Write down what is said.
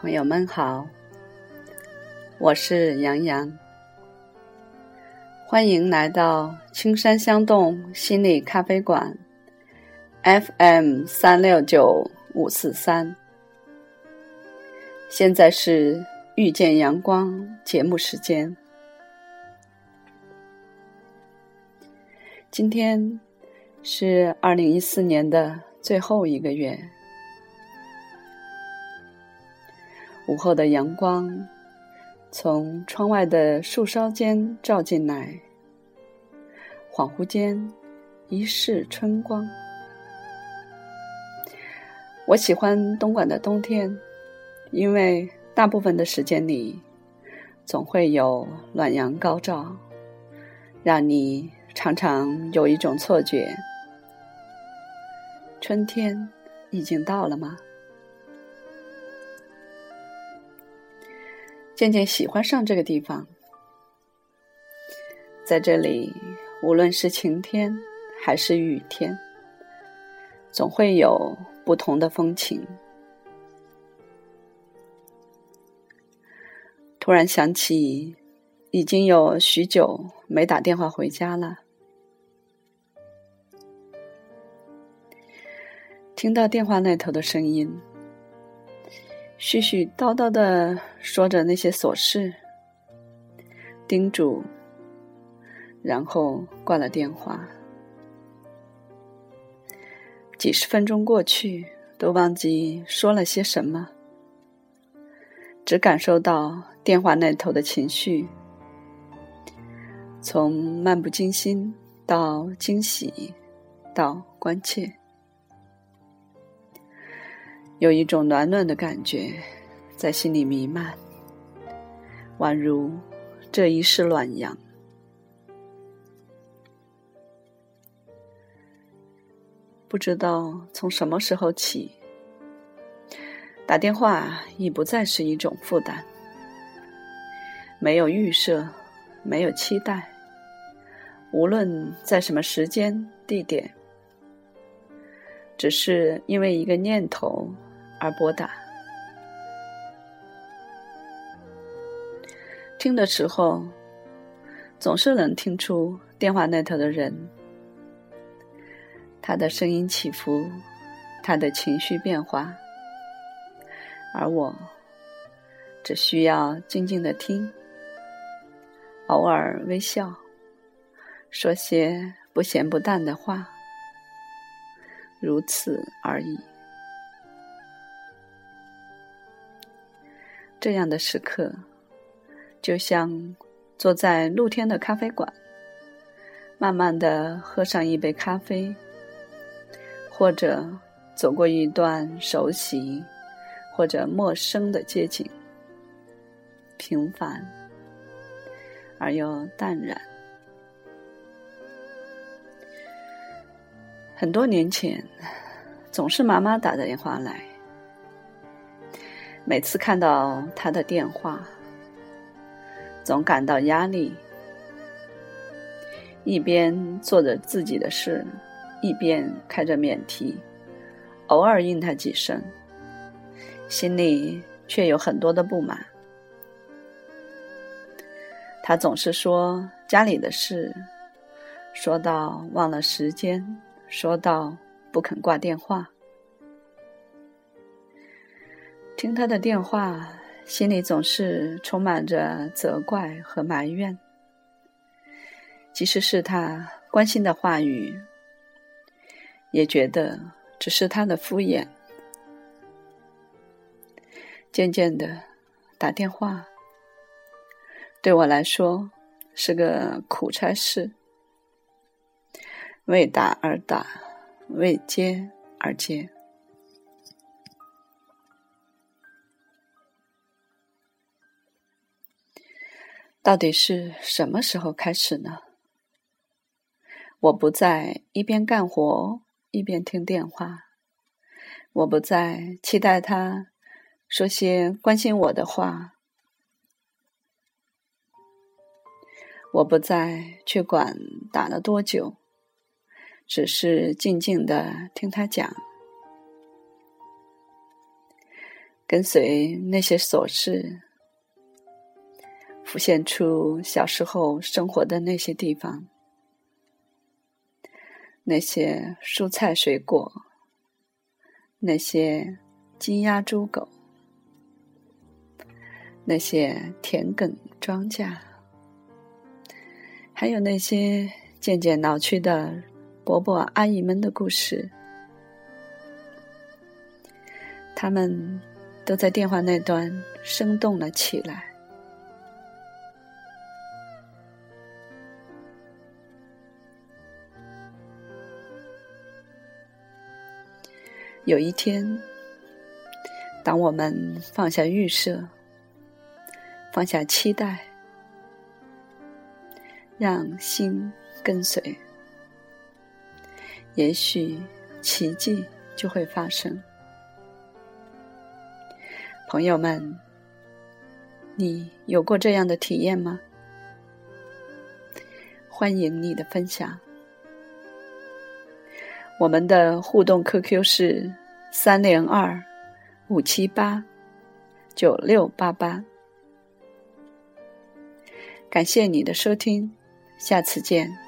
朋友们好，我是杨洋，欢迎来到青山香动心理咖啡馆，FM 三六九五四三。现在是遇见阳光节目时间，今天是二零一四年的最后一个月。午后的阳光从窗外的树梢间照进来，恍惚间一世春光。我喜欢东莞的冬天，因为大部分的时间里总会有暖阳高照，让你常常有一种错觉：春天已经到了吗？渐渐喜欢上这个地方，在这里，无论是晴天还是雨天，总会有不同的风情。突然想起，已经有许久没打电话回家了，听到电话那头的声音。絮絮叨叨的说着那些琐事，叮嘱，然后挂了电话。几十分钟过去，都忘记说了些什么，只感受到电话那头的情绪，从漫不经心到惊喜，到关切。有一种暖暖的感觉在心里弥漫，宛如这一世暖阳。不知道从什么时候起，打电话已不再是一种负担，没有预设，没有期待，无论在什么时间地点，只是因为一个念头。而拨打，听的时候，总是能听出电话那头的人，他的声音起伏，他的情绪变化，而我只需要静静的听，偶尔微笑，说些不咸不淡的话，如此而已。这样的时刻，就像坐在露天的咖啡馆，慢慢的喝上一杯咖啡，或者走过一段熟悉或者陌生的街景，平凡而又淡然。很多年前，总是妈妈打的电话来。每次看到他的电话，总感到压力。一边做着自己的事，一边开着免提，偶尔应他几声，心里却有很多的不满。他总是说家里的事，说到忘了时间，说到不肯挂电话。听他的电话，心里总是充满着责怪和埋怨。即使是他关心的话语，也觉得只是他的敷衍。渐渐的，打电话对我来说是个苦差事，为打而打，为接而接。到底是什么时候开始呢？我不再一边干活一边听电话，我不再期待他说些关心我的话，我不再去管打了多久，只是静静的听他讲。跟随那些琐事，浮现出小时候生活的那些地方，那些蔬菜水果，那些鸡鸭猪狗，那些田埂庄稼，还有那些渐渐老去的伯伯阿姨们的故事，他们。都在电话那端生动了起来。有一天，当我们放下预设，放下期待，让心跟随，也许奇迹就会发生。朋友们，你有过这样的体验吗？欢迎你的分享。我们的互动 QQ 是三零二五七八九六八八。感谢你的收听，下次见。